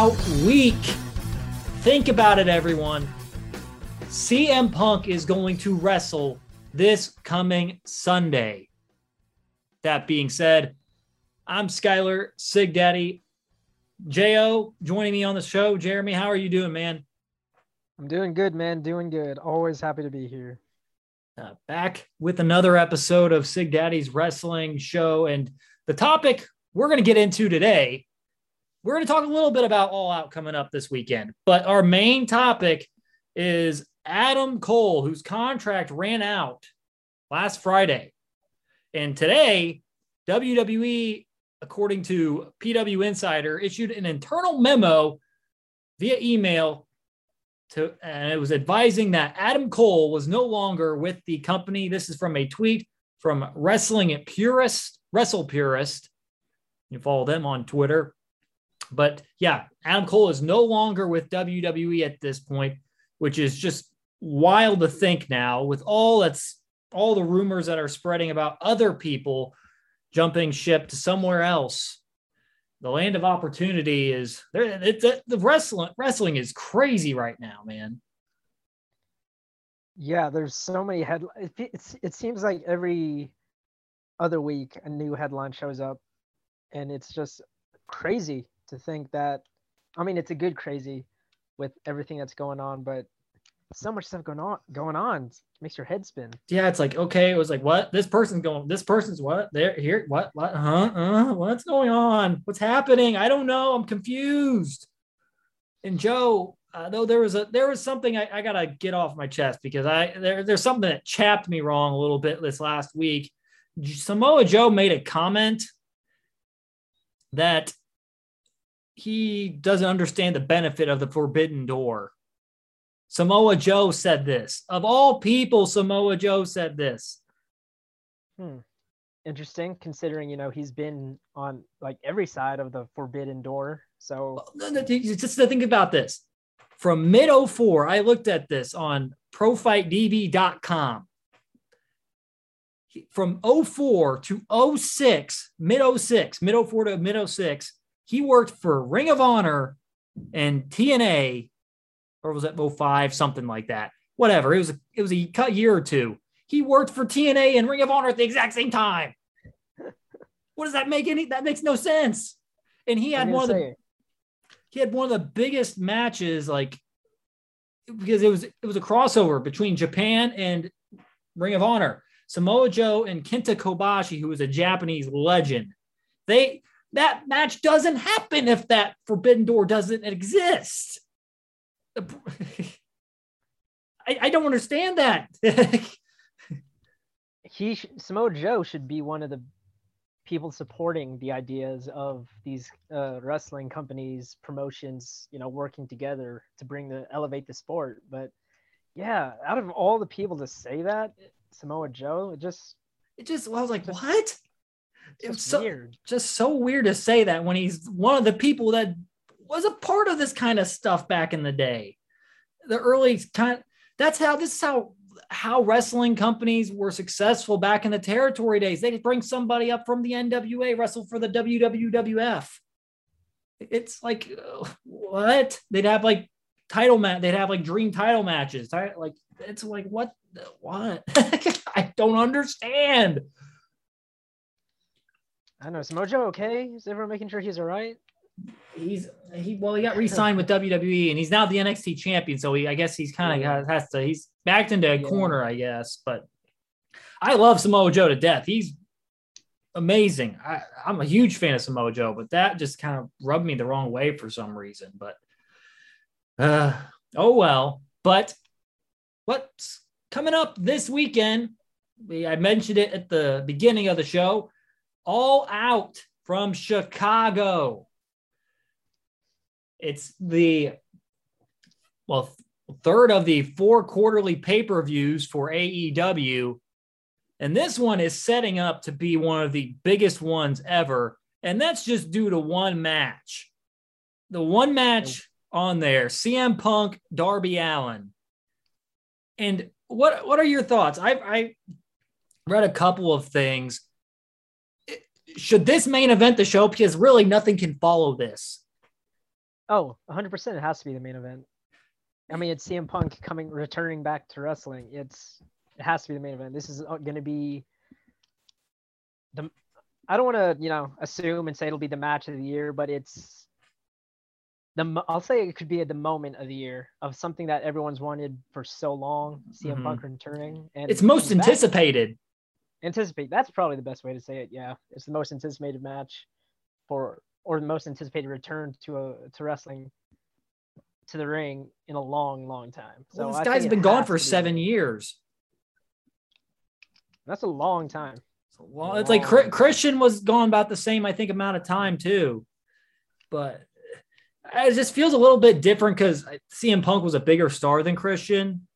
Out week. Think about it, everyone. CM Punk is going to wrestle this coming Sunday. That being said, I'm Skyler Sig Daddy. Jo joining me on the show. Jeremy, how are you doing, man? I'm doing good, man. Doing good. Always happy to be here. Uh, back with another episode of Sig Daddy's wrestling show. And the topic we're going to get into today, we're going to talk a little bit about All Out coming up this weekend. But our main topic is Adam Cole, whose contract ran out last Friday. And today, WWE, according to PW Insider, issued an internal memo via email to, and it was advising that Adam Cole was no longer with the company. This is from a tweet from Wrestling at Purist, Wrestle Purist. You follow them on Twitter. But yeah, Adam Cole is no longer with WWE at this point, which is just wild to think now with all that's all the rumors that are spreading about other people jumping ship to somewhere else. The land of opportunity is there. It's the wrestling wrestling is crazy right now, man. Yeah, there's so many head. It, it seems like every other week a new headline shows up, and it's just crazy to think that. I mean, it's a good crazy with everything that's going on, but so much stuff going on going on. Makes your head spin. Yeah it's like okay it was like what? This person's going this person's what? There here what what huh uh, what's going on? What's happening? I don't know. I'm confused. And joe uh, though there was a there was something I, I, gotta get off my chest because i there, there's something that chapped me wrong a little bit this last week. Samoa joe made a comment that he doesn't understand the benefit of the forbidden door Samoa Joe said this. Of all people, Samoa Joe said this. Hmm. Interesting, considering you know he's been on like every side of the forbidden door. So just to think about this. From mid 04, I looked at this on profightdb.com. From 04 to 06, mid 06, mid 04 to mid 06, he worked for Ring of Honor and TNA or was it 05, something like that. Whatever. It was a, it was a year or two. He worked for TNA and Ring of Honor at the exact same time. what does that make any? That makes no sense. And he had one of the he had one of the biggest matches, like because it was it was a crossover between Japan and Ring of Honor. Samoa Joe and Kenta Kobashi, who was a Japanese legend. They that match doesn't happen if that forbidden door doesn't exist. I, I don't understand that. he Samoa Joe should be one of the people supporting the ideas of these uh, wrestling companies, promotions, you know, working together to bring the elevate the sport. But yeah, out of all the people to say that, Samoa Joe, it just it just well, I was like, just, what? It's so weird. Just so weird to say that when he's one of the people that was a part of this kind of stuff back in the day. The early kind that's how this is how how wrestling companies were successful back in the territory days. They'd bring somebody up from the NWA, wrestle for the WWWF. It's like what? They'd have like title match. They'd have like dream title matches. Like it's like what? What? I don't understand. I don't know. Is Mojo okay? Is everyone making sure he's all right? he's he well he got re-signed with WWE and he's now the NXT champion so he I guess he's kind of yeah. has to he's backed into a yeah. corner I guess but I love Samoa Joe to death he's amazing I, I'm a huge fan of Samoa Joe but that just kind of rubbed me the wrong way for some reason but uh oh well but what's coming up this weekend we, I mentioned it at the beginning of the show all out from Chicago it's the well third of the four quarterly pay-per-views for AEW and this one is setting up to be one of the biggest ones ever and that's just due to one match. The one match on there, CM Punk, Darby Allin. And what what are your thoughts? I I read a couple of things. Should this main event the show because really nothing can follow this Oh, 100% it has to be the main event. I mean, it's CM Punk coming returning back to wrestling. It's it has to be the main event. This is going to be the I don't want to, you know, assume and say it'll be the match of the year, but it's the I'll say it could be at the moment of the year of something that everyone's wanted for so long. CM mm-hmm. Punk returning, and it's most anticipated. Anticipate. That's probably the best way to say it. Yeah, it's the most anticipated match for, or the most anticipated return to a to wrestling to the ring in a long, long time. So well, this guy's been gone for seven years. That's a long time. Well, it's like Christian was gone about the same, I think, amount of time too. But it just feels a little bit different because CM Punk was a bigger star than Christian.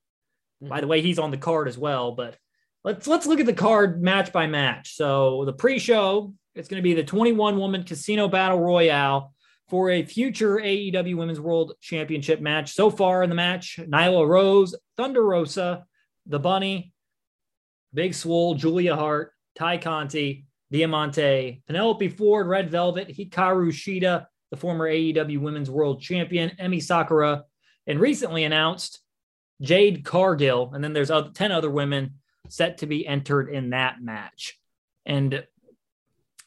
Mm-hmm. By the way, he's on the card as well. But let's let's look at the card match by match. So the pre-show, it's going to be the 21 woman casino battle royale for a future AEW Women's World Championship match. So far in the match, Nyla Rose, Thunder Rosa, the Bunny, Big Swole, Julia Hart, Tay Conti, Diamante, Penelope Ford, Red Velvet, Hikaru Shida, the former AEW Women's World Champion, Emi Sakura, and recently announced Jade Cargill. And then there's 10 other women set to be entered in that match. And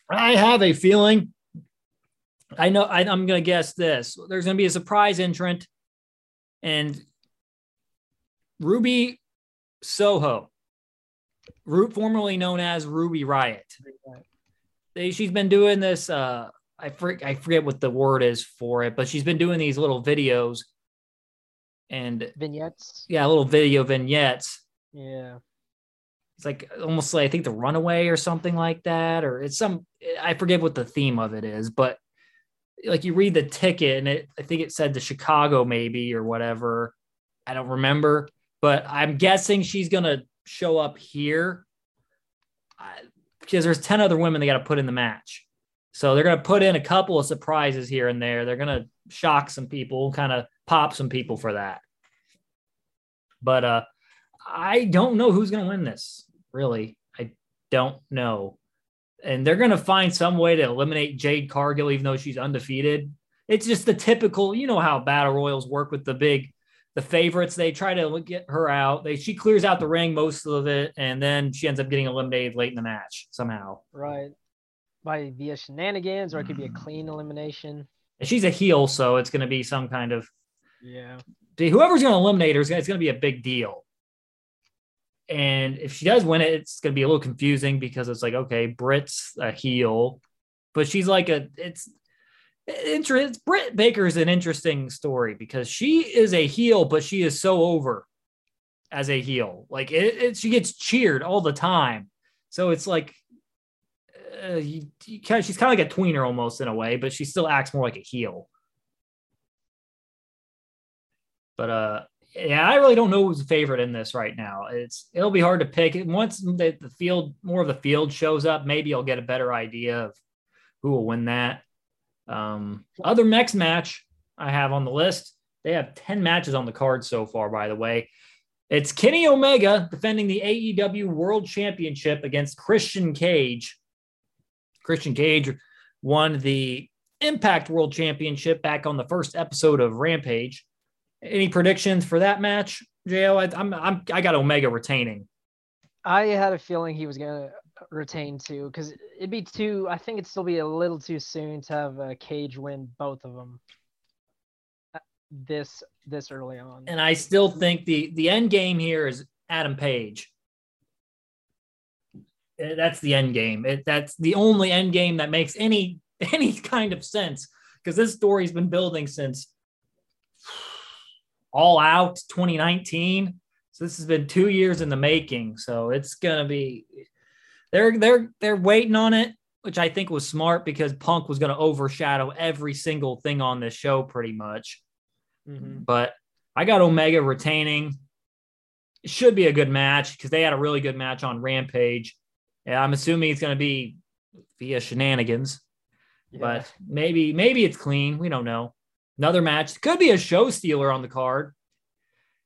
I have a feeling, I know I, am going to guess this. There's going to be a surprise entrant, and Ruby Soho formerly known as Ruby Riot. They, she's been doing this. Uh, I forget, I forget what the word is for it, but she's been doing these little videos and vignettes. Yeah, little video vignettes. Yeah. It's like almost like I think the runaway or something like that, or it's some I forget what the theme of it is, but like you read the ticket and it I think it said the Chicago maybe or whatever. I don't remember, but I'm guessing she's gonna show up here because there's 10 other women they got to put in the match. So they're going to put in a couple of surprises here and there. They're going to shock some people, kind of pop some people for that. But uh, I don't know who's going to win this, really. I don't know. And they're going to find some way to eliminate Jade Cargill, even though she's undefeated. It's just the typical, you know, how battle royals work with the big the favorites. They try to get her out. They she clears out the ring most of it, and then she ends up getting eliminated late in the match somehow. Right, by via shenanigans, or it could be a mm. clean elimination. And she's a heel, so it's going to be some kind of yeah. Whoever's going to eliminate her is going to be a big deal. And if she does win it, it's going to be a little confusing because it's like, okay, Britt's a heel, but she's like a it's interest Britt Baker is an interesting story because she is a heel, but she is so over as a heel. Like it, it she gets cheered all the time. So it's like uh, you, you kind of, she's kind of like a tweener almost in a way, but she still acts more like a heel. But uh, yeah, I really don't know who's the favorite in this right now. It's it'll be hard to pick. Once the, the field, more of the field shows up, maybe I'll get a better idea of who will win that. Um, other next match I have on the list, they have 10 matches on the card so far, by the way. It's Kenny Omega defending the AEW World Championship against Christian Cage. Christian Cage won the Impact World Championship back on the first episode of Rampage. Any predictions for that match, Jo? I, I'm, I'm I got Omega retaining. I had a feeling he was gonna retain too because it'd be too. I think it'd still be a little too soon to have a Cage win both of them uh, this this early on. And I still think the the end game here is Adam Page. Uh, that's the end game. It, that's the only end game that makes any any kind of sense because this story's been building since all out 2019 so this has been two years in the making so it's gonna be they're they're they're waiting on it, which I think was smart because Punk was going to overshadow every single thing on this show pretty much. Mm-hmm. But I got Omega retaining. It should be a good match because they had a really good match on Rampage. Yeah, I'm assuming it's going to be via shenanigans, yeah. but maybe maybe it's clean. We don't know. Another match could be a show stealer on the card.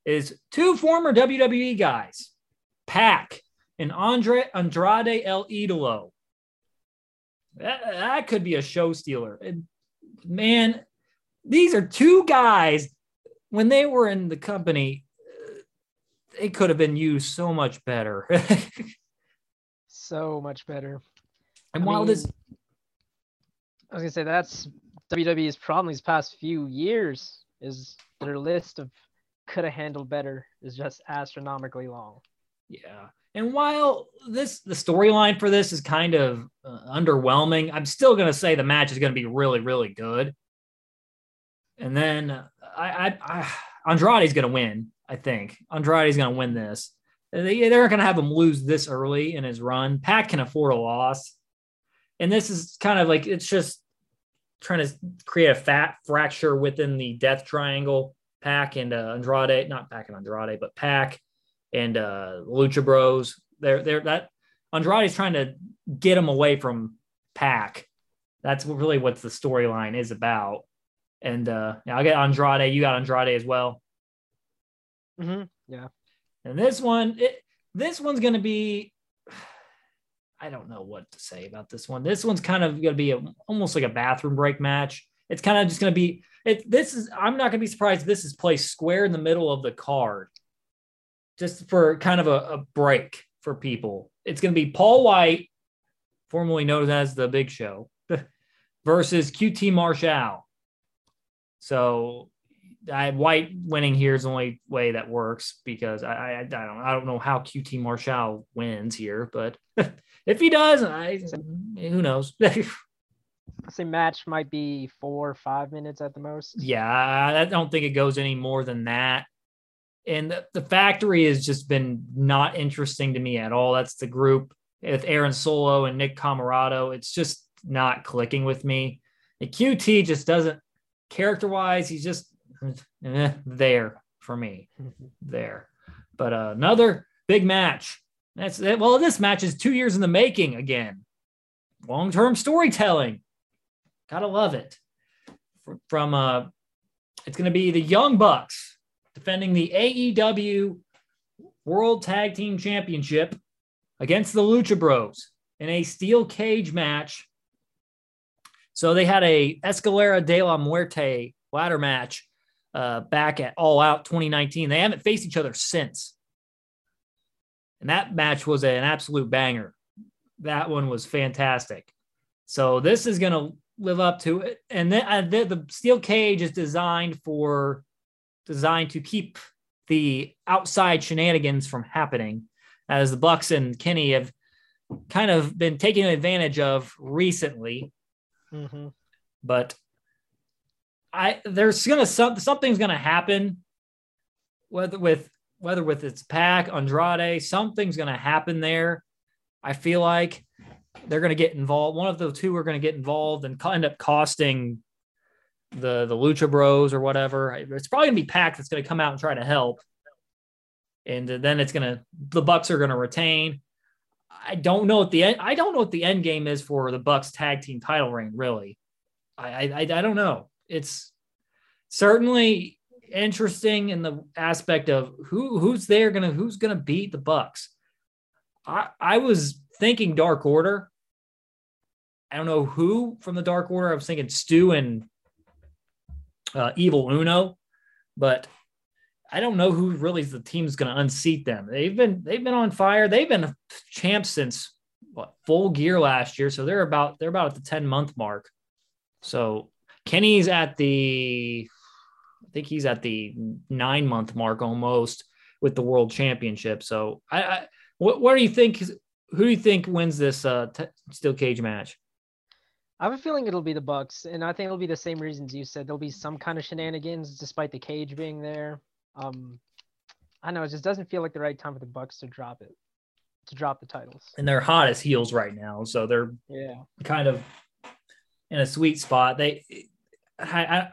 Is two former WWE guys, Pac and Andre Andrade El Idolo. That, that could be a show stealer. And man, these are two guys when they were in the company, they could have been used so much better. so much better. And I while mean, this, I was gonna say that's WWE's problem these past few years is their list of could have handled better is just astronomically long. Yeah. And while this the storyline for this is kind of uh, underwhelming, I'm still going to say the match is going to be really really good. And then uh, I, I, I Andrade's going to win. I think Andrade's going to win this. They, they're going to have him lose this early in his run. Pat can afford a loss, and this is kind of like it's just trying to create a fat fracture within the death triangle. Pac and uh, Andrade, not Pac and Andrade, but Pac and uh, Lucha Bros. They're they're that Andrade's trying to get him away from Pac. That's really what the storyline is about. And uh, yeah, I'll get Andrade. You got Andrade as well. Mm-hmm. Yeah. And this one, it, this one's going to be. I don't know what to say about this one. This one's kind of going to be a, almost like a bathroom break match. It's kind of just going to be. It. This is. I'm not going to be surprised. This is placed square in the middle of the card just for kind of a, a break for people. It's going to be Paul White, formerly known as the Big Show, versus QT Marshall. So I, White winning here is the only way that works because I, I, I don't I don't know how QT Marshall wins here, but if he does, I who knows. I say match might be four or five minutes at the most. Yeah, I don't think it goes any more than that and the, the factory has just been not interesting to me at all. That's the group with Aaron Solo and Nick Comoroto. It's just not clicking with me. The QT just doesn't character wise. He's just eh, there for me, there. But uh, another big match. That's it. Well, this match is two years in the making again. Long term storytelling. Gotta love it. From uh, it's to be the Young Bucks defending the AEW World Tag Team Championship against the Lucha Bros in a steel cage match. So they had a Escalera de la Muerte ladder match uh, back at All Out 2019. They haven't faced each other since. And that match was an absolute banger. That one was fantastic. So this is going to live up to it. And then uh, the, the steel cage is designed for designed to keep the outside shenanigans from happening, as the Bucks and Kenny have kind of been taken advantage of recently. Mm-hmm. But I there's gonna some, something's gonna happen, whether with whether with its pack Andrade, something's gonna happen there. I feel like they're gonna get involved. One of the two are gonna get involved and end up costing the the Lucha Bros or whatever. It's probably gonna be Pac that's gonna come out and try to help, and then it's gonna the Bucks are gonna retain. I don't know what the end. I don't know what the end game is for the Bucks tag team title reign. Really, I I, I don't know. It's certainly interesting in the aspect of who who's there gonna who's gonna beat the Bucks. I I was thinking Dark Order. I don't know who from the Dark Order. I was thinking Stu and uh, Evil Uno, but I don't know who really the team's going to unseat them. They've been they've been on fire. They've been champs since what full gear last year, so they're about they're about at the ten month mark. So Kenny's at the I think he's at the nine month mark almost with the world championship. So I, I what, what do you think? Who do you think wins this uh, t- steel cage match? I have a feeling it'll be the Bucks, and I think it'll be the same reasons you said. There'll be some kind of shenanigans, despite the cage being there. Um, I know it just doesn't feel like the right time for the Bucks to drop it, to drop the titles. And they're hot as heels right now, so they're yeah kind of in a sweet spot. They, I, I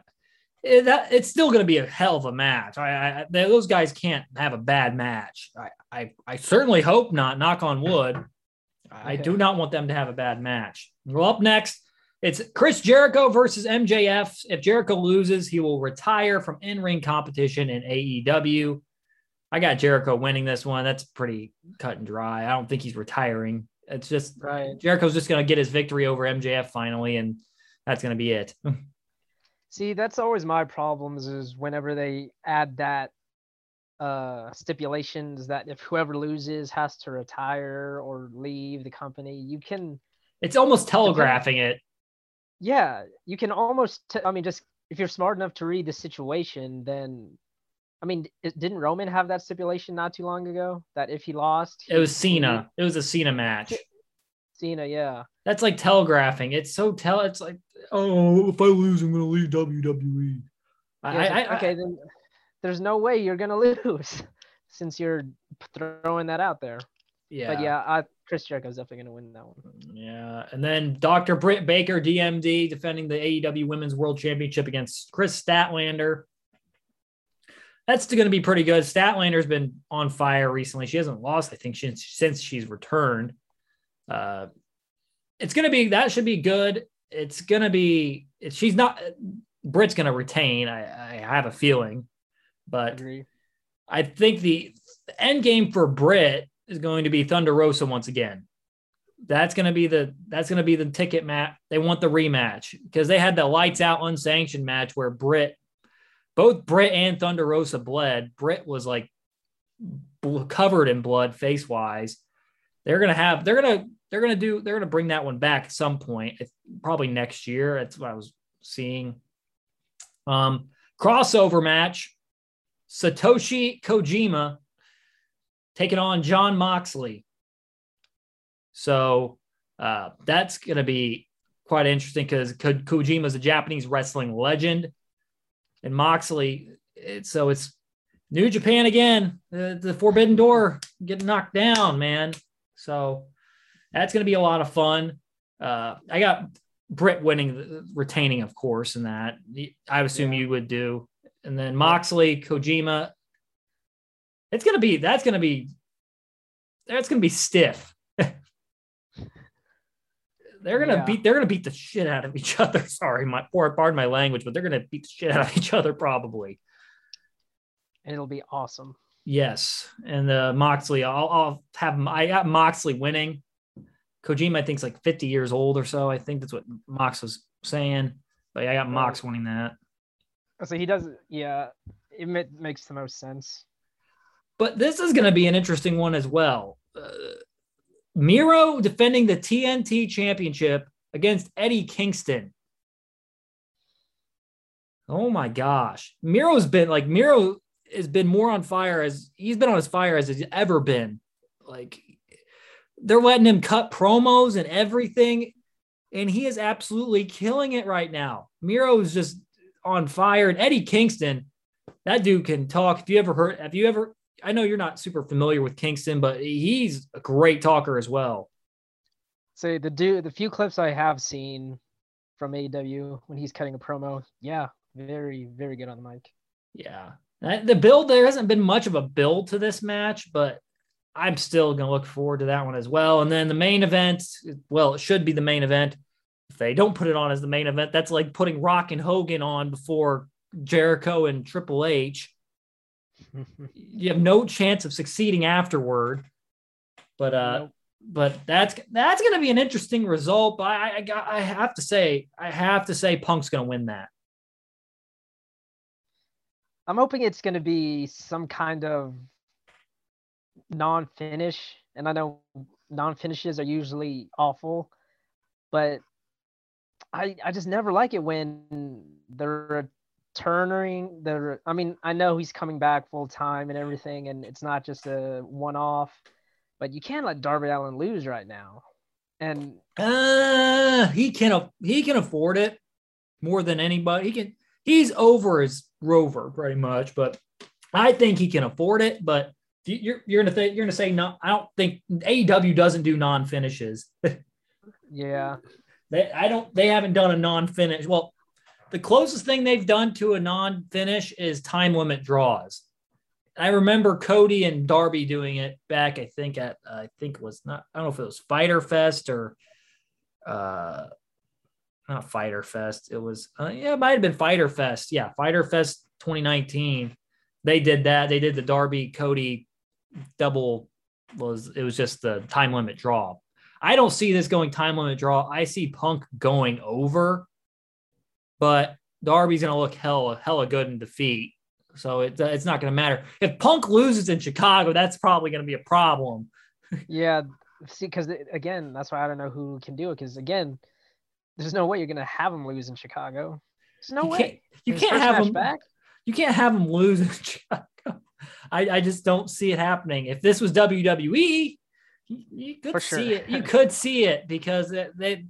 eh, that it's still going to be a hell of a match. I, I those guys can't have a bad match. I, I, I certainly hope not. Knock on wood. I do not want them to have a bad match. Well, up next, it's Chris Jericho versus MJF. If Jericho loses, he will retire from in ring competition in AEW. I got Jericho winning this one. That's pretty cut and dry. I don't think he's retiring. It's just right. Jericho's just going to get his victory over MJF finally, and that's going to be it. See, that's always my problems is whenever they add that uh stipulations that if whoever loses has to retire or leave the company, you can It's almost telegraphing it. yeah, you can almost t- I mean just if you're smart enough to read the situation, then I mean, it, didn't Roman have that stipulation not too long ago that if he lost, It was he- he- Cena. It was a Cena match. Cena, yeah. That's like telegraphing. It's so tell. It's like, oh, if I lose, I'm gonna leave WWE. Yeah, I, I, okay, then there's no way you're gonna lose since you're throwing that out there. yeah, But yeah, I, Chris Jericho's definitely gonna win that one. yeah. And then Dr. Britt Baker, DMD, defending the AEW Women's World Championship against Kris Statlander. That's going to be pretty good. Statlander's been on fire recently. She hasn't lost, I think, since since she's returned. Uh, it's going to be that should be good. It's going to be. She's not. Britt's going to retain. I, I have a feeling, but Agree. I think the end game for Britt is going to be Thunder Rosa once again. That's going to be the that's going to be the ticket match. They want the rematch because they had the lights out unsanctioned match where Britt, both Britt and Thunder Rosa bled. Britt was like covered in blood face wise. They're gonna have they're gonna they're gonna do they're gonna bring that one back at some point, probably next year. That's what I was seeing. Um, crossover match. Satoshi Kojima taking on Jon Moxley. So uh, that's to be quite interesting because Ko- Kojima is a Japanese wrestling legend, and Moxley. It, so it's New Japan again. The, the Forbidden Door getting knocked down, man. So that's going to be a lot of fun. Uh, I got Britt winning, retaining, of course, in that. I assume Yeah. you would do. And then Moxley, Kojima. It's gonna be that's gonna be that's gonna be stiff. they're gonna Yeah. beat they're gonna beat the shit out of each other. Sorry, my poor pardon my language, but they're gonna beat the shit out of each other probably. And it'll be awesome. Yes, and uh, Moxley, I'll, I'll have I got Moxley winning. Kojima, I think, is like 50 years old or so. I think that's what Mox was saying. But yeah, I got Mox winning that. So he does, yeah. It makes the most sense. But this is going to be an interesting one as well. Uh, Miro defending the TNT championship against Eddie Kingston. Oh my gosh. Miro's been like, Miro has been more on fire as he's been on his fire as he's ever been. Like, they're letting him cut promos and everything. And he is absolutely killing it right now. Miro is just on fire. And Eddie Kingston, that dude can talk. If you ever heard, have you ever I know you're not super familiar with Kingston, but he's a great talker as well. So the do the few clips I have seen from AEW when he's cutting a promo, yeah, very very good on the mic. Yeah. The build, there hasn't been much of a build to this match, but I'm still going to look forward to that one as well. And then the main event, well, it should be the main event. If they don't put it on as the main event, that's like putting Rock and Hogan on before Jericho and Triple H. you have no chance of succeeding afterward. But uh, Nope. but that's that's going to be an interesting result. But I I, I have to say I have to say Punk's going to win that. I'm hoping it's going to be some kind of non-finish, and I know non-finishes are usually awful, but I I just never like it when they're turning. They're I mean I know he's coming back full time and everything, and it's not just a one-off, but you can't let Darby Allin lose right now, and Uh, he can he can afford it more than anybody. He can he's over his Rover pretty much, but I think he can afford it. But you're you're gonna think you're gonna say no. I don't think AEW doesn't do non finishes. yeah, They I don't they haven't done a non finish. Well, the closest thing they've done to a non finish is time limit draws. I remember Cody and Darby doing it back. I think at I think it was not. I don't know if it was Fighter Fest or uh not Fighter Fest. It was uh, yeah, it might have been Fighter Fest. Yeah, Fighter Fest 2019. They did that. They did the Darby Cody double was it was just the time limit draw. I don't see this going time limit draw. I see Punk going over, but Darby's going to look hella hella good in defeat. So it, it's not going to matter. If Punk loses in Chicago, that's probably going to be a problem. yeah. See, because again, that's why I don't know who can do it. Because again, there's no way you're going to have him lose in Chicago. There's no you way. Can't, you His can't have him back. You can't have him lose in Chicago. I, I just don't see it happening. If this was WWE, you, you could For sure. see it. You could see it because they, they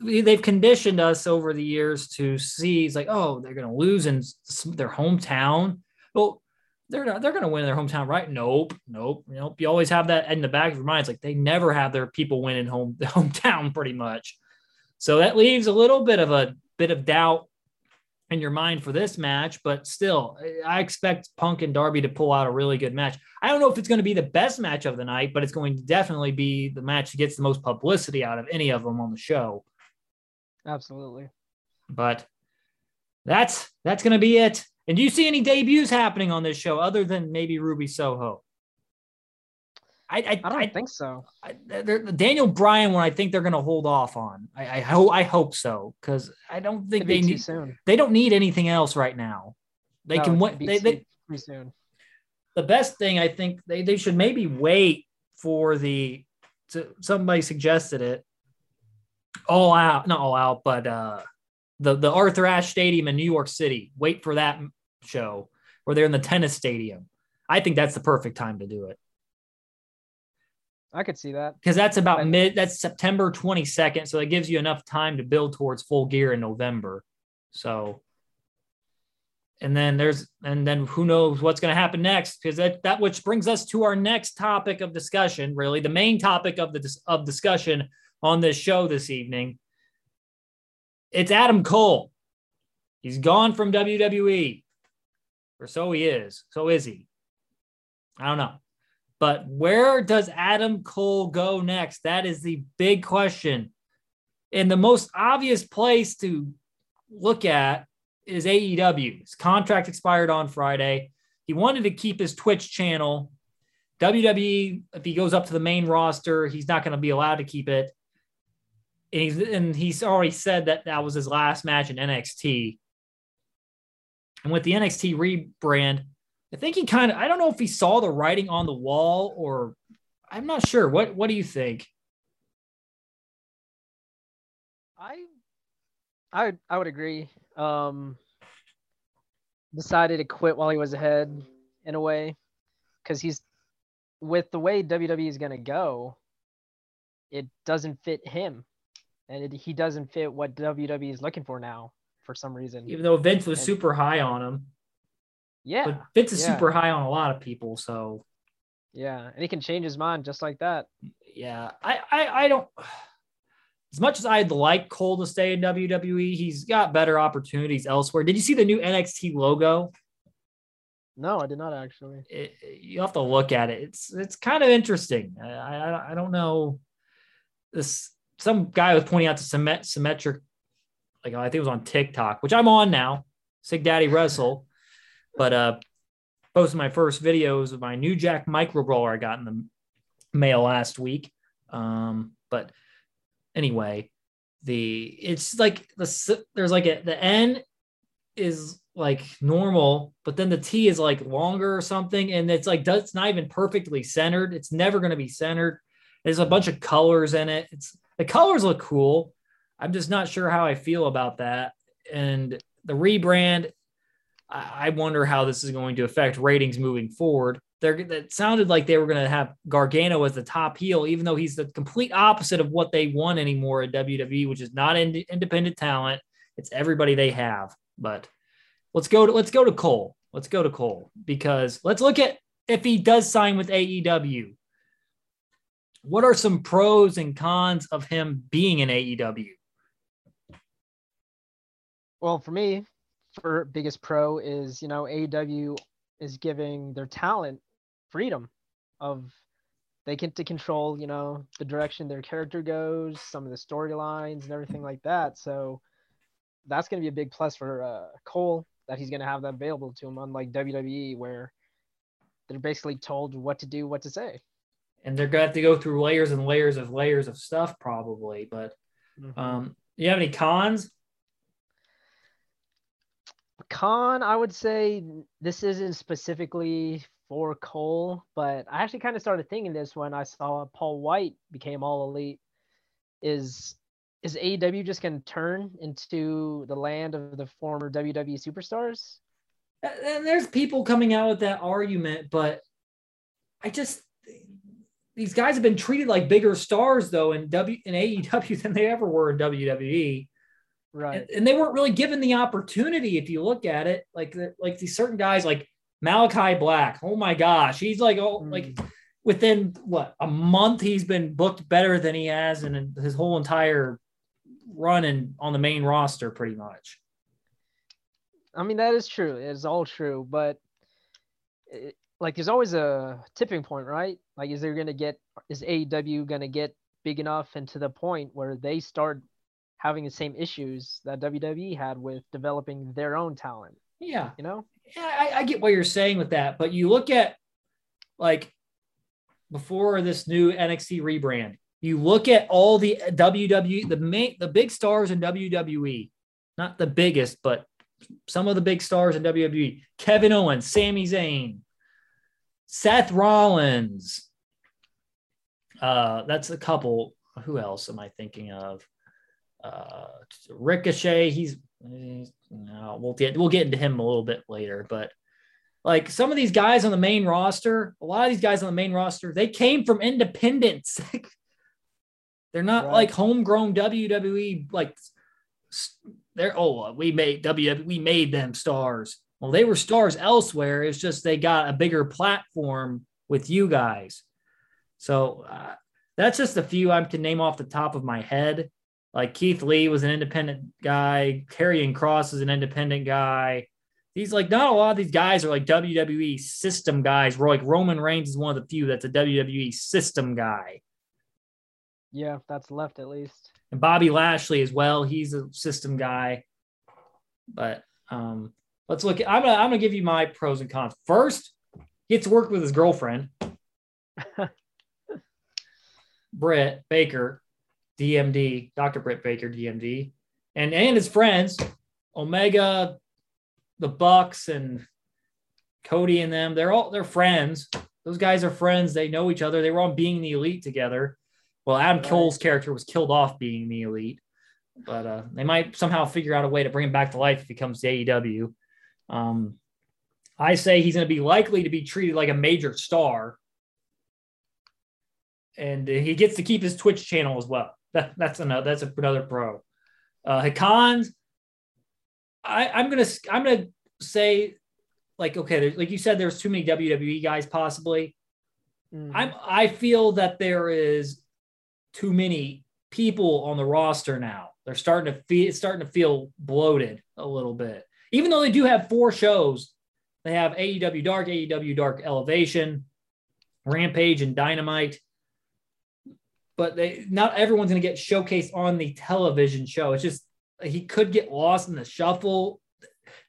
they've conditioned us over the years to see it's like, oh, they're going to lose in their hometown. Well, they're not, they're going to win in their hometown, right? Nope, nope. You know, you always have that in the back of your mind. It's like they never have their people win in home hometown, pretty much. So that leaves a little bit of a bit of doubt in your mind for this match, but still, I expect Punk and Darby to pull out a really good match. I don't know if it's going to be the best match of the night, but it's going to definitely be the match that gets the most publicity out of any of them on the show. Absolutely. But that's that's going to be it. And do you see any debuts happening on this show other than maybe Ruby Soho? I I, I don't I, think so. I Daniel Bryan one I think they're going to hold off on. I I hope I hope so because I don't think they too need soon. they don't need anything else right now. They No, can it wait. They, they, too soon. the best thing I think they, they should maybe wait for the to, somebody suggested it all out not all out but uh the the Arthur Ashe Stadium in New York City wait for that show where they're in the tennis stadium I think that's the perfect time to do it I could see that. because that's about mid that's September 22nd so it gives you enough time to build towards full gear in November. So and then there's and then who knows what's going to happen next because that that which brings us to our next topic of discussion really the main topic of the of discussion on this show this evening. It's Adam Cole. He's gone from WWE or so he is so is he? I don't know but where does Adam Cole go next that is the big question and the most obvious place to look at is AEW. His contract expired on Friday. He wanted to keep his Twitch channel. WWE, if he goes up to the main roster, he's not going to be allowed to keep it. And he's, and he's already said that that was his last match in NXT. And with the NXT rebrand, I think he kind of, I don't know if he saw the writing on the wall or I'm not sure. What, what do you think? I I would I would agree. Um decided to quit while he was ahead in a way cuz he's with the way WWE is going to go it doesn't fit him and it, he doesn't fit what WWE is looking for now for some reason. Even though Vince was And- super high on him, Yeah. but Vince is yeah. super high on a lot of people. So Yeah, and he can change his mind just like that. yeah, I, I, I don't. As much as I'd like Cole to stay in WWE, he's got better opportunities elsewhere. Did you see the new NXT logo? No, I did not actually. It, you have to look at it. It's it's kind of interesting. I, I, I don't know. This some guy was pointing out the symmet, symmetric, like I think it was on TikTok, which I'm on now. Sig Daddy Wrestle, but uh, posted my first videos of my new Jack micro brawler I got in the mail last week. Um, but anyway, the it's like the there's like a the N is like normal, but then the T is like longer or something, and it's like it's not even perfectly centered. It's never going to be centered. There's a bunch of colors in it. It's the colors look cool. I'm just not sure how I feel about that. And the rebrand, I, wonder how this is going to affect ratings moving forward. They're it sounded like they were going to have Gargano as the top heel, even though he's the complete opposite of what they want anymore at WWE, which is not ind- independent talent. It's everybody they have. But let's go to let's go to Cole. Let's go to Cole because let's look at if he does sign with AEW. What are some pros and cons of him being in AEW? Well, for me, for biggest pro is you know AEW is giving their talent freedom of they get to control you know the direction their character goes, some of the storylines and everything like that. So that's going to be a big plus for uh, Cole that he's going to have that available to him, unlike WWE where they're basically told what to do, what to say. And they're going to have to go through layers and layers of layers of stuff, probably. But Mhm. um, you have any cons? Khan, I would say this isn't specifically for Cole, but I actually kind of started thinking this when I saw Paul White became all elite. Is is AEW just going to turn into the land of the former WWE superstars? And there's people coming out with that argument, but I just these guys have been treated like bigger stars though in W in AEW than they ever were in WWE. Right. And, and, they weren't really given the opportunity if you look at it. Like like these certain guys like Malakai Black. Oh my gosh. He's like oh mm. like within what a month he's been booked better than he has in his whole entire run in, on the main roster pretty much. I mean that is true. It's all true, but it, like there's always a tipping point, right? Like, is there gonna get is AEW gonna get big enough and to the point where they start having the same issues that WWE had with developing their own talent? Yeah, you know. Yeah, I, I get what you're saying with that, but you look at like before this new NXT rebrand, you look at all the WWE, the main, the big stars in WWE, not the biggest, but some of the big stars in WWE: Kevin Owens, Sami Zayn, Seth Rollins. Uh, that's a couple. Who else am I thinking of? Ricochet. He's, he's no, we'll get we'll get into him a little bit later, but like some of these guys on the main roster, a lot of these guys on the main roster, they came from independents. they're not right. like homegrown WWE. Like they're oh we made WWE we made them stars. Well, they were stars elsewhere. It's just they got a bigger platform with you guys. So uh, that's just a few I can name off the top of my head. Like Keith Lee was an independent guy. Karrion Kross is an independent guy. These like not a lot of these guys are like WWE system guys. Like Roman Reigns is one of the few that's a WWE system guy. Yeah, that's left at least. And Bobby Lashley as well. He's a system guy. But um, let's look at I'm gonna I'm gonna give you my pros and cons. First, he gets to work with his girlfriend. Britt Baker, DMD, Dr. Britt Baker, DMD, and and his friends, Omega, the Bucks, and Cody and them. They're all they're friends. Those guys are friends. They know each other. They were on being the elite together. Well, Adam right. Cole's character was killed off being the elite, but uh, they might somehow figure out a way to bring him back to life if he comes to AEW. Um, I say he's going to be likely to be treated like a major star, and he gets to keep his Twitch channel as well. That, that's another that's another pro. Uh, Hakon's, I, I'm gonna I'm gonna say like okay, like you said, there's too many WWE guys possibly. Mm-hmm. I'm I feel that there is too many people on the roster now. They're starting to feel it's starting to feel bloated a little bit. Even though they do have four shows, they have AEW Dark, AEW Dark Elevation, Rampage, and Dynamite. But they not everyone's going to get showcased on the television show. It's just he could get lost in the shuffle.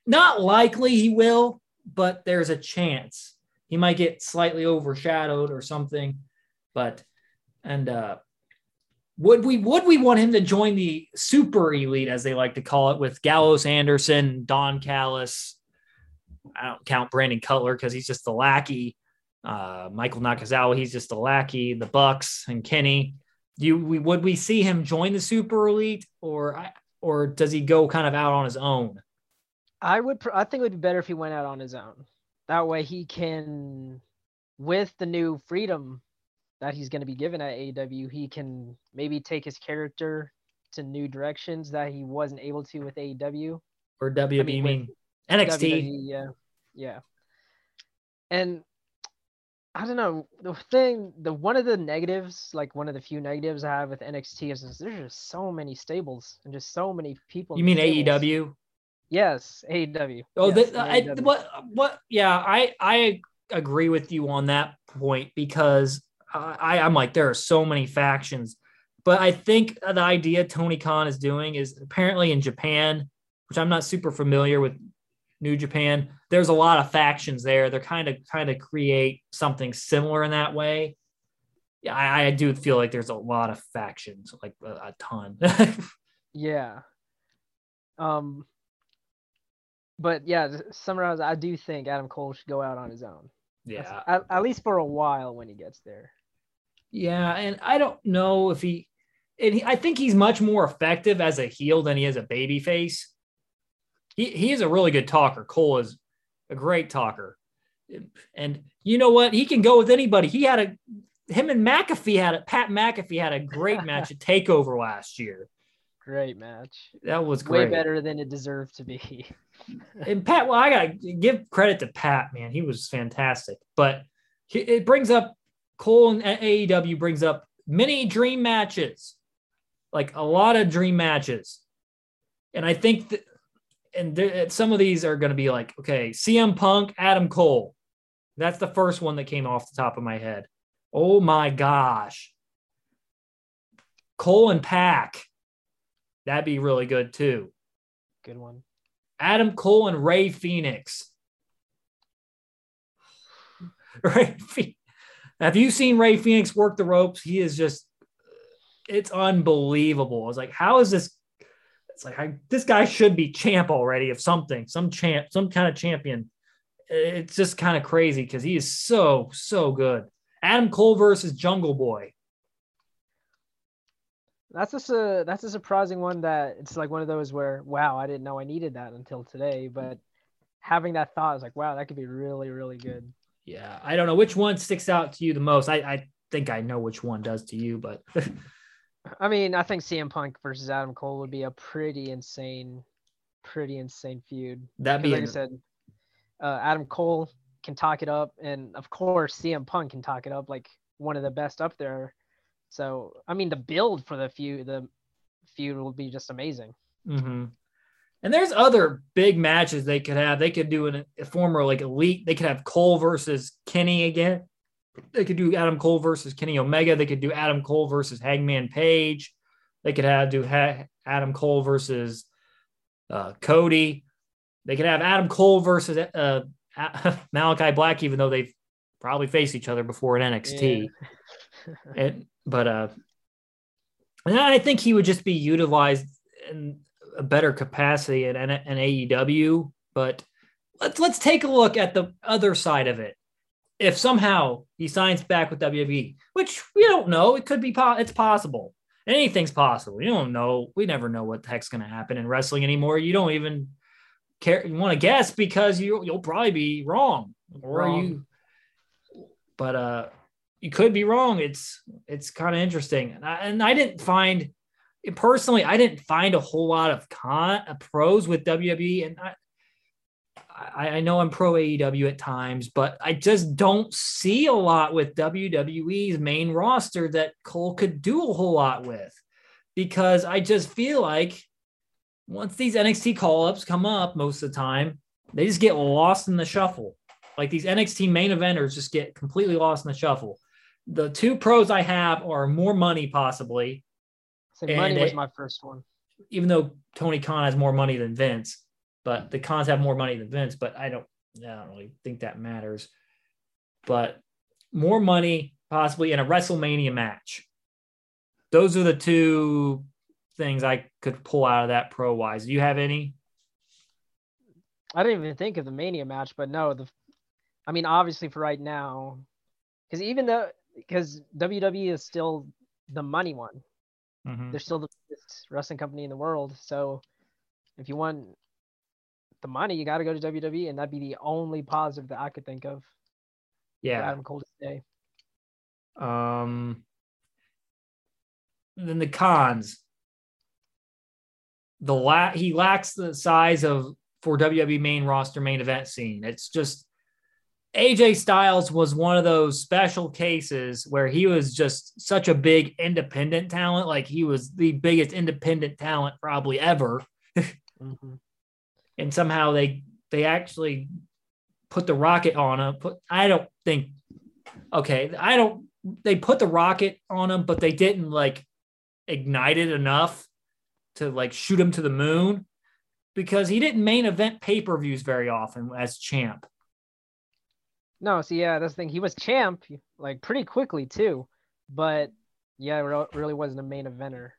Not likely he will, but there's a chance he might get slightly overshadowed or something. But and uh would we would we want him to join the super elite, as they like to call it, with Gallows Anderson, Don Callis? I don't count Brandon Cutler because he's just the lackey. Uh, Michael Nakazawa, he's just a lackey. The Bucks and Kenny. Do you, we, would we see him join the super elite, or or does he go kind of out on his own? I would. I think it would be better if he went out on his own. That way, he can, with the new freedom that he's going to be given at AEW, he can maybe take his character to new directions that he wasn't able to with AEW or WWE. I mean, mean NXT. WWE, yeah, yeah. And I don't know the thing. The one of the negatives, like one of the few negatives I have with NXT is, is there's just so many stables and just so many people. You mean AEW? Yes, AEW. Oh, yes, the, I, what? What? Yeah, I I agree with you on that point because I, I'm like, there are so many factions. But I think the idea Tony Khan is doing is apparently in Japan, which I'm not super familiar with New Japan. There's a lot of factions there. They're kind of kind of create something similar in that way. Yeah, I, I do feel like there's a lot of factions, like a, a ton. yeah. Um but yeah, to summarize, I do think Adam Cole should go out on his own. Yeah. at, at least for a while when he gets there. Yeah, and I don't know if he and he, I think he's much more effective as a heel than he is a baby face. He he is a really good talker. Cole is a great talker. And you know what? He can go with anybody. He had a him and McAfee had a Pat McAfee had a great match at Takeover last year. Great match. That was great. Way better than it deserved to be. And Pat, well, I gotta give credit to Pat, man. He was fantastic. But he- it brings up Cole and AEW brings up many dream matches, like a lot of dream matches. And I think that, and there, uh, some of these are going to be like, okay, CM Punk, Adam Cole. That's the first one that came off the top of my head. Oh my gosh. Cole and Pac. That'd be really good too. Good one. Adam Cole and Rey Fénix. Ray, Phe- have you seen Rey Fénix work the ropes? He is just, it's unbelievable. I was like, how is this? It's like I, this guy should be champ already of something, some champ, some kind of champion. It's just kind of crazy because he is so so good. Adam Cole versus Jungle Boy. That's just a that's a surprising one that it's like one of those where wow I didn't know I needed that until today but having that thought is like wow that could be really really good Yeah, I don't know which one sticks out to you the most. I, I think I know which one does to you, but I mean I think CM Punk versus Adam Cole would be a pretty insane pretty insane feud that'd 'Cause be like I said uh, Adam Cole can talk it up and of course CM Punk can talk it up like one of the best up there so I mean the build for the feud the feud will be just amazing Mm-hmm. And there's other big matches they could have. They could do an, a former like elite. They could have Cole versus Kenny again. They could do Adam Cole versus Kenny Omega. They could do Adam Cole versus Hangman Page. They could have do ha- Adam Cole versus uh, Cody. They could have Adam Cole versus uh, Malakai Black, even though they've probably faced each other before in NXT. And but uh and I think he would just be utilized in a better capacity at an, an AEW. But let's let's take a look at the other side of it. If somehow he signs back with WWE, which we don't know, it could be po- it's possible. Anything's possible. You don't know. We never know what the heck's going to happen in wrestling anymore. You don't even care. You want to guess because you you'll probably be wrong, or Wrong. you. But uh, you could be wrong. It's it's kind of interesting, and I, and I didn't find personally. I didn't find a whole lot of con uh, pros with WWE, and I, I I know I'm pro AEW at times, but I just don't see a lot with WWE's main roster that Cole could do a whole lot with, because I just feel like once these NXT call ups come up, most of the time they just get lost in the shuffle. Like these NXT main eventers just get completely lost in the shuffle. The two pros I have are more money, possibly, so money was it- my first one even though Tony Khan has more money than Vince, but the Khans have more money than Vince, but I don't, I don't really think that matters. But more money, possibly in a WrestleMania match. Those are the two things I could pull out of that pro wise. Do you have any? I didn't even think of the Mania match, but no, the, I mean, obviously for right now, because even though because WWE is still the money one, Mhm. they're still the biggest wrestling company in the world. So if you want the money, you got to go to WWE, and that'd be the only positive that I could think of Yeah. Adam Cole to stay. Um, then the cons. The la- he lacks the size of for WWE main roster main event scene. It's just AJ Styles was one of those special cases where he was just such a big independent talent. Like he was the biggest independent talent probably ever. Mhm. And somehow they they actually put the rocket on him. Put I don't think okay, I don't they put the rocket on him, but they didn't like ignite it enough to like shoot him to the moon because he didn't main event pay-per-views very often as champ. No, so yeah, that's the thing. He was champ like pretty quickly too, but yeah, re- really wasn't a main eventer.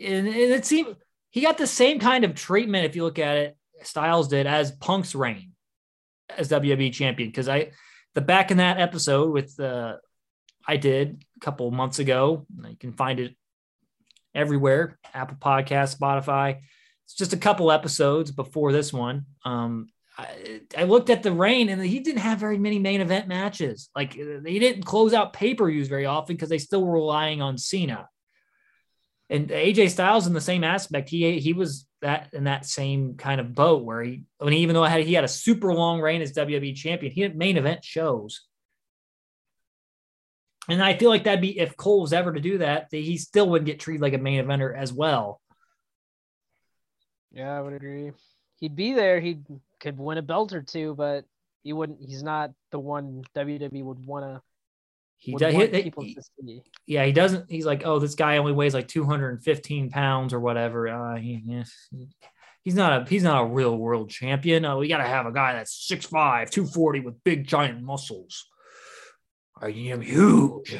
And, and it seemed he got the same kind of treatment if you look at it Styles did as Punk's reign as WWE champion. Because I, the back in that episode with the, uh, I did a couple months ago. You can find it everywhere Apple Podcast, Spotify. It's just a couple episodes before this one. Um, I, I, looked at the reign and he didn't have very many main event matches. Like he didn't close out pay per views very often because they still were relying on Cena. And AJ Styles in the same aspect, he he was that in that same kind of boat where he, I mean, even though had, he had a super long reign as WWE champion, he had main event shows. And I feel like that'd be if Cole was ever to do that, that he still wouldn't get treated like a main eventer as well. Yeah, I would agree. He'd be there. He could win a belt or two, but he wouldn't. He's not the one WWE would want to. He does. He, he, yeah, he doesn't. He's like, oh, this guy only weighs like 215 pounds or whatever. Uh, he, he's not a he's not a real world champion. Uh, we got to have a guy that's 6'5", 240 with big giant muscles. I am huge.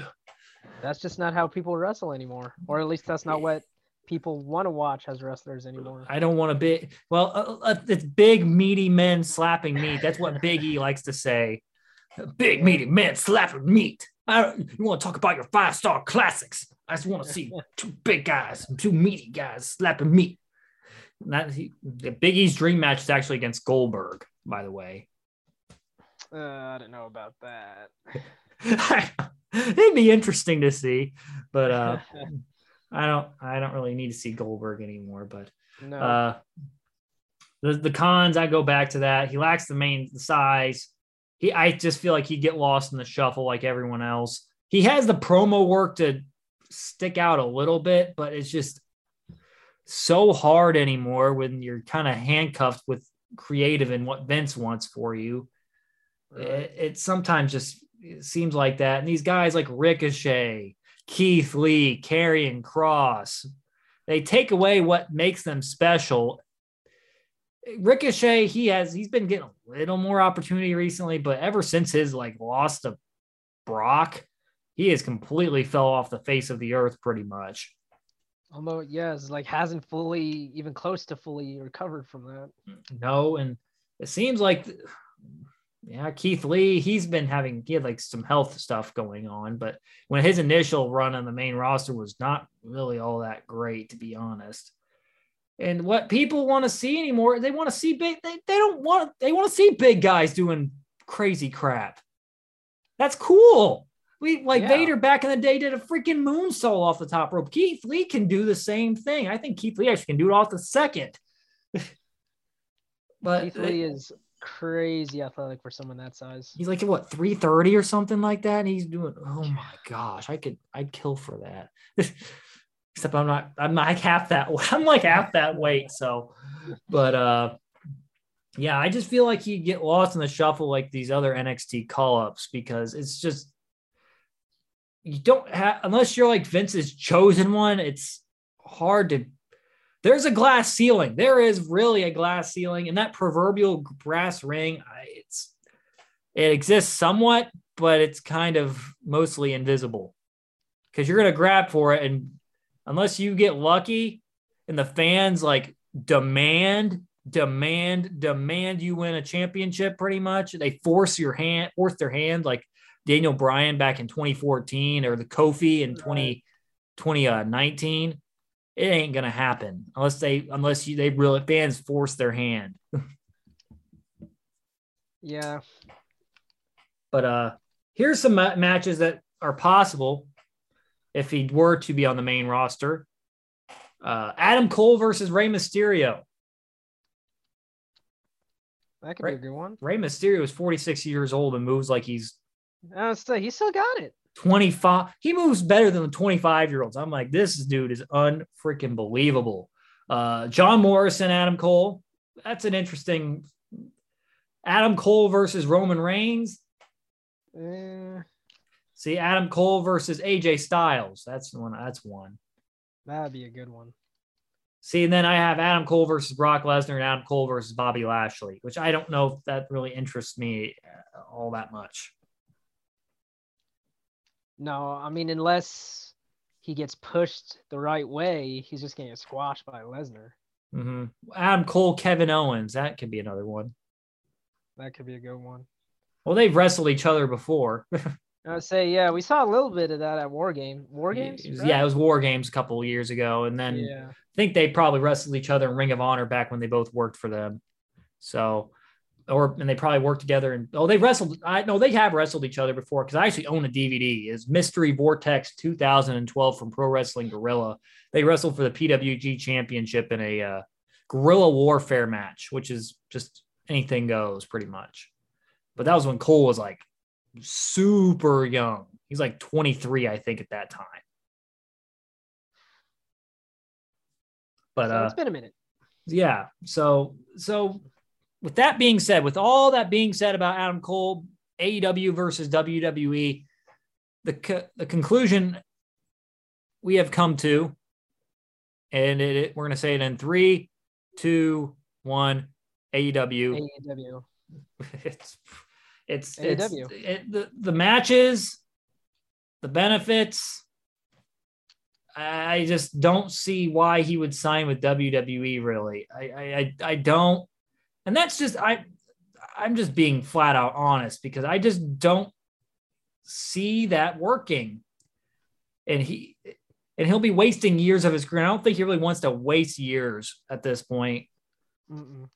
That's just not how people wrestle anymore, or at least that's not what people want to watch as wrestlers anymore. I don't want to be well. Uh, uh, it's big meaty men slapping meat. That's what Big E likes to say. Big meaty men slapping meat. I don't, you want to talk about your five star classics? I just want to see two big guys, two meaty guys slapping meat. Not he, the Big E's dream match is actually against Goldberg, by the way. Uh, I don't know about that. It'd be interesting to see, but uh, I don't I don't really need to see Goldberg anymore. But no. uh, the the cons I go back to that he lacks the main the size. He I just feel like he'd get lost in the shuffle like everyone else. He has the promo work to stick out a little bit, but it's just so hard anymore when you're kind of handcuffed with creative and what Vince wants for you. Right. It, it sometimes just it seems like that. And these guys like Ricochet, Keith Lee, Karrion Kross, they take away what makes them special. Ricochet, he has he's been getting a little more opportunity recently, but ever since his like loss to Brock, he has completely fell off the face of the earth pretty much. Although, yes, like hasn't fully, even close to fully recovered from that. No, and it seems like yeah, Keith Lee, he's been having he had like some health stuff going on, but when his initial run on the main roster was not really all that great, to be honest. And what people want to see anymore, they want to see big, they, they don't want they want to see big guys doing crazy crap. That's cool. We like yeah. Vader back in the day did a freaking moonsault off the top rope. Keith Lee can do the same thing. I think Keith Lee actually can do it off the second. but Keith Lee is crazy athletic for someone that size. He's like what 330 or something like that. And he's doing oh my gosh, I could I'd kill for that. Except I'm not I'm like half that I'm like half that weight. So but uh yeah, I just feel like he'd get lost in the shuffle like these other NXT call-ups because it's just you don't have unless you're like Vince's chosen one, it's hard to there's a glass ceiling. There is really a glass ceiling, and that proverbial brass ring, it's it exists somewhat, but it's kind of mostly invisible because you're gonna grab for it, and unless you get lucky, and the fans like demand, demand, demand you win a championship, pretty much, they force your hand, force their hand, like Daniel Bryan back in 2014 or the Kofi in 20, 2019 it ain't gonna happen unless they unless you, they really fans force their hand. yeah. But uh here's some ma- matches that are possible if he were to be on the main roster. Uh, Adam Cole versus Rey Mysterio. That could Ray, be a good one. Rey Mysterio is 46 years old and moves like he's. Uh, so he still got it. 25. He moves better than the 25 year olds. I'm like, this dude is unfreaking believable. Uh, John Morrison, Adam Cole. That's an interesting. Adam Cole versus Roman Reigns. Eh. See, Adam Cole versus AJ Styles. That's one. That's one. That'd be a good one. See, and then I have Adam Cole versus Brock Lesnar and Adam Cole versus Bobby Lashley, which I don't know if that really interests me uh, all that much. No, I mean unless he gets pushed the right way, he's just gonna get squashed by Lesnar. Mm-hmm. Adam Cole, Kevin Owens. That could be another one. That could be a good one. Well, they've wrestled each other before. I would say, yeah, we saw a little bit of that at War Game. War Games? Right? Yeah, it was War Games a couple of years ago. And then yeah. I think they probably wrestled each other in Ring of Honor back when they both worked for them. So, or, and they probably worked together. And, oh, they wrestled. I know they have wrestled each other before because I actually own a DVD. Is Mystery Vortex 2012 from Pro Wrestling Guerrilla. They wrestled for the PWG Championship in a uh, guerrilla warfare match, which is just anything goes pretty much. But that was when Cole was like super young. He's like 23, I think, at that time. But so uh, it's been a minute. Yeah. So so with that being said, with all that being said about Adam Cole, AEW versus WWE, the co- the conclusion we have come to, and it, it, we're going to say it in three, two, one. AEW. AEW. It's it's it's it, the the matches, the benefits. I just don't see why he would sign with WWE. Really, I I I don't, and that's just I I'm just being flat out honest because I just don't see that working, and he and he'll be wasting years of his career. I don't think he really wants to waste years at this point. Mm-mm.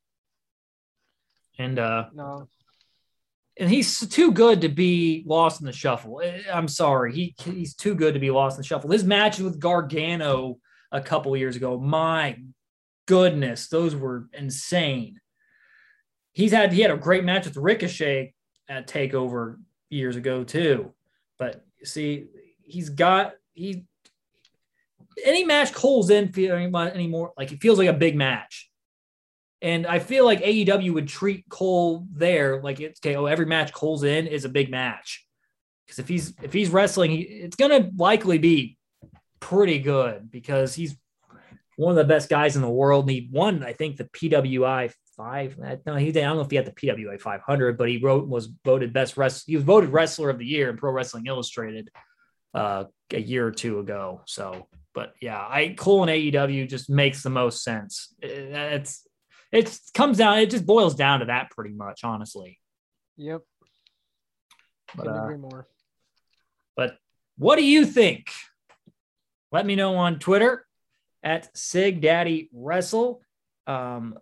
And uh, no, and he's too good to be lost in the shuffle. Eh, I'm sorry, he he's too good to be lost in the shuffle. His matches with Gargano a couple years ago, my goodness, those were insane. He's had he had a great match with Ricochet at Takeover years ago too, but see, he's got he any match Cole's in feeling anymore like it feels like a big match. And I feel like AEW would treat Cole there like it's okay. Oh, every match Cole's in is a big match because if he's if he's wrestling, he, it's gonna likely be pretty good because he's one of the best guys in the world. And he won, I think, the PWI five. No, he I don't know if he had the PWI 500, but he wrote was voted best wrestler. He was voted wrestler of the year in Pro Wrestling Illustrated uh, a year or two ago. So, but yeah, I Cole and AEW just makes the most sense. It's it comes down, it just boils down to that pretty much, honestly. Yep. But, Couldn't uh, agree more. But what do you think? Let me know on Twitter at Sig Daddy Wrestle. Um,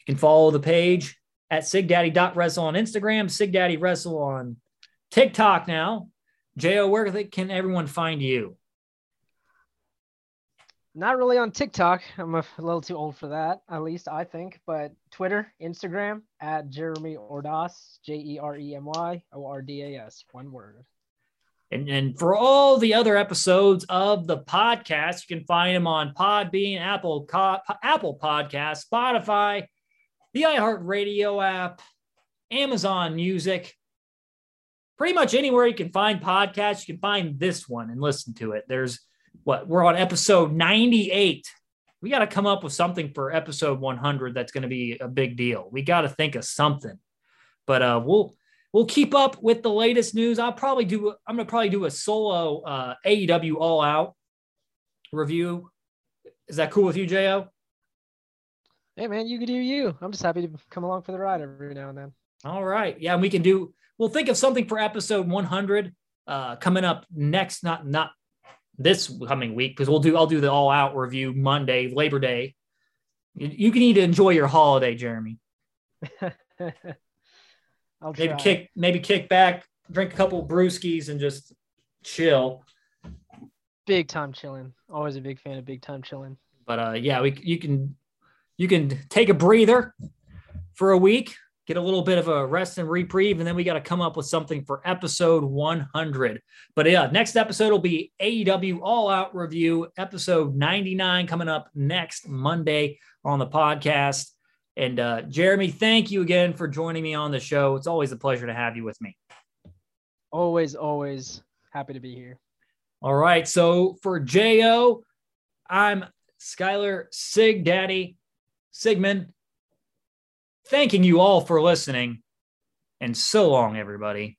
you can follow the page at sigdaddy.wrestle on Instagram, Sig Daddy Wrestle on TikTok now. Jo, where can everyone find you? Not really on TikTok. I'm a little too old for that, at least I think. But Twitter, Instagram at Jeremy Ordas, J E R E M Y O R D A S, one word. And, and for all the other episodes of the podcast, you can find them on Podbean, Apple, Apple Podcast, Spotify, the iHeartRadio app, Amazon Music. Pretty much anywhere you can find podcasts, you can find this one and listen to it. There's what we're on episode 98 we got to come up with something for episode 100 that's going to be a big deal. We got to think of something. But uh we'll we'll keep up with the latest news. I'll probably do i'm going to probably do a solo uh aew all out review. Is that cool with you jo hey man you can do you. I'm just happy to come along for the ride every now and then. All right. Yeah we can do we'll think of something for episode 100 uh coming up next not not this coming week because we'll do I'll do the all out review Monday, Labor Day. You, can need to enjoy your holiday, Jeremy. I'll maybe try. kick maybe kick back, drink a couple brewskis, and just chill. Big time chilling. Always a big fan of big time chilling. But uh, yeah, we you can you can take a breather for a week get a little bit of a rest and reprieve, and then we got to come up with something for episode 100. But yeah, next episode will be AEW All Out Review, episode 99, coming up next Monday on the podcast. And uh, Jeremy, thank you again for joining me on the show. It's always a pleasure to have you with me. Always, always happy to be here. All right. So for JO, I'm Skylar Sig Daddy Sigmund thanking you all for listening. And so long, everybody.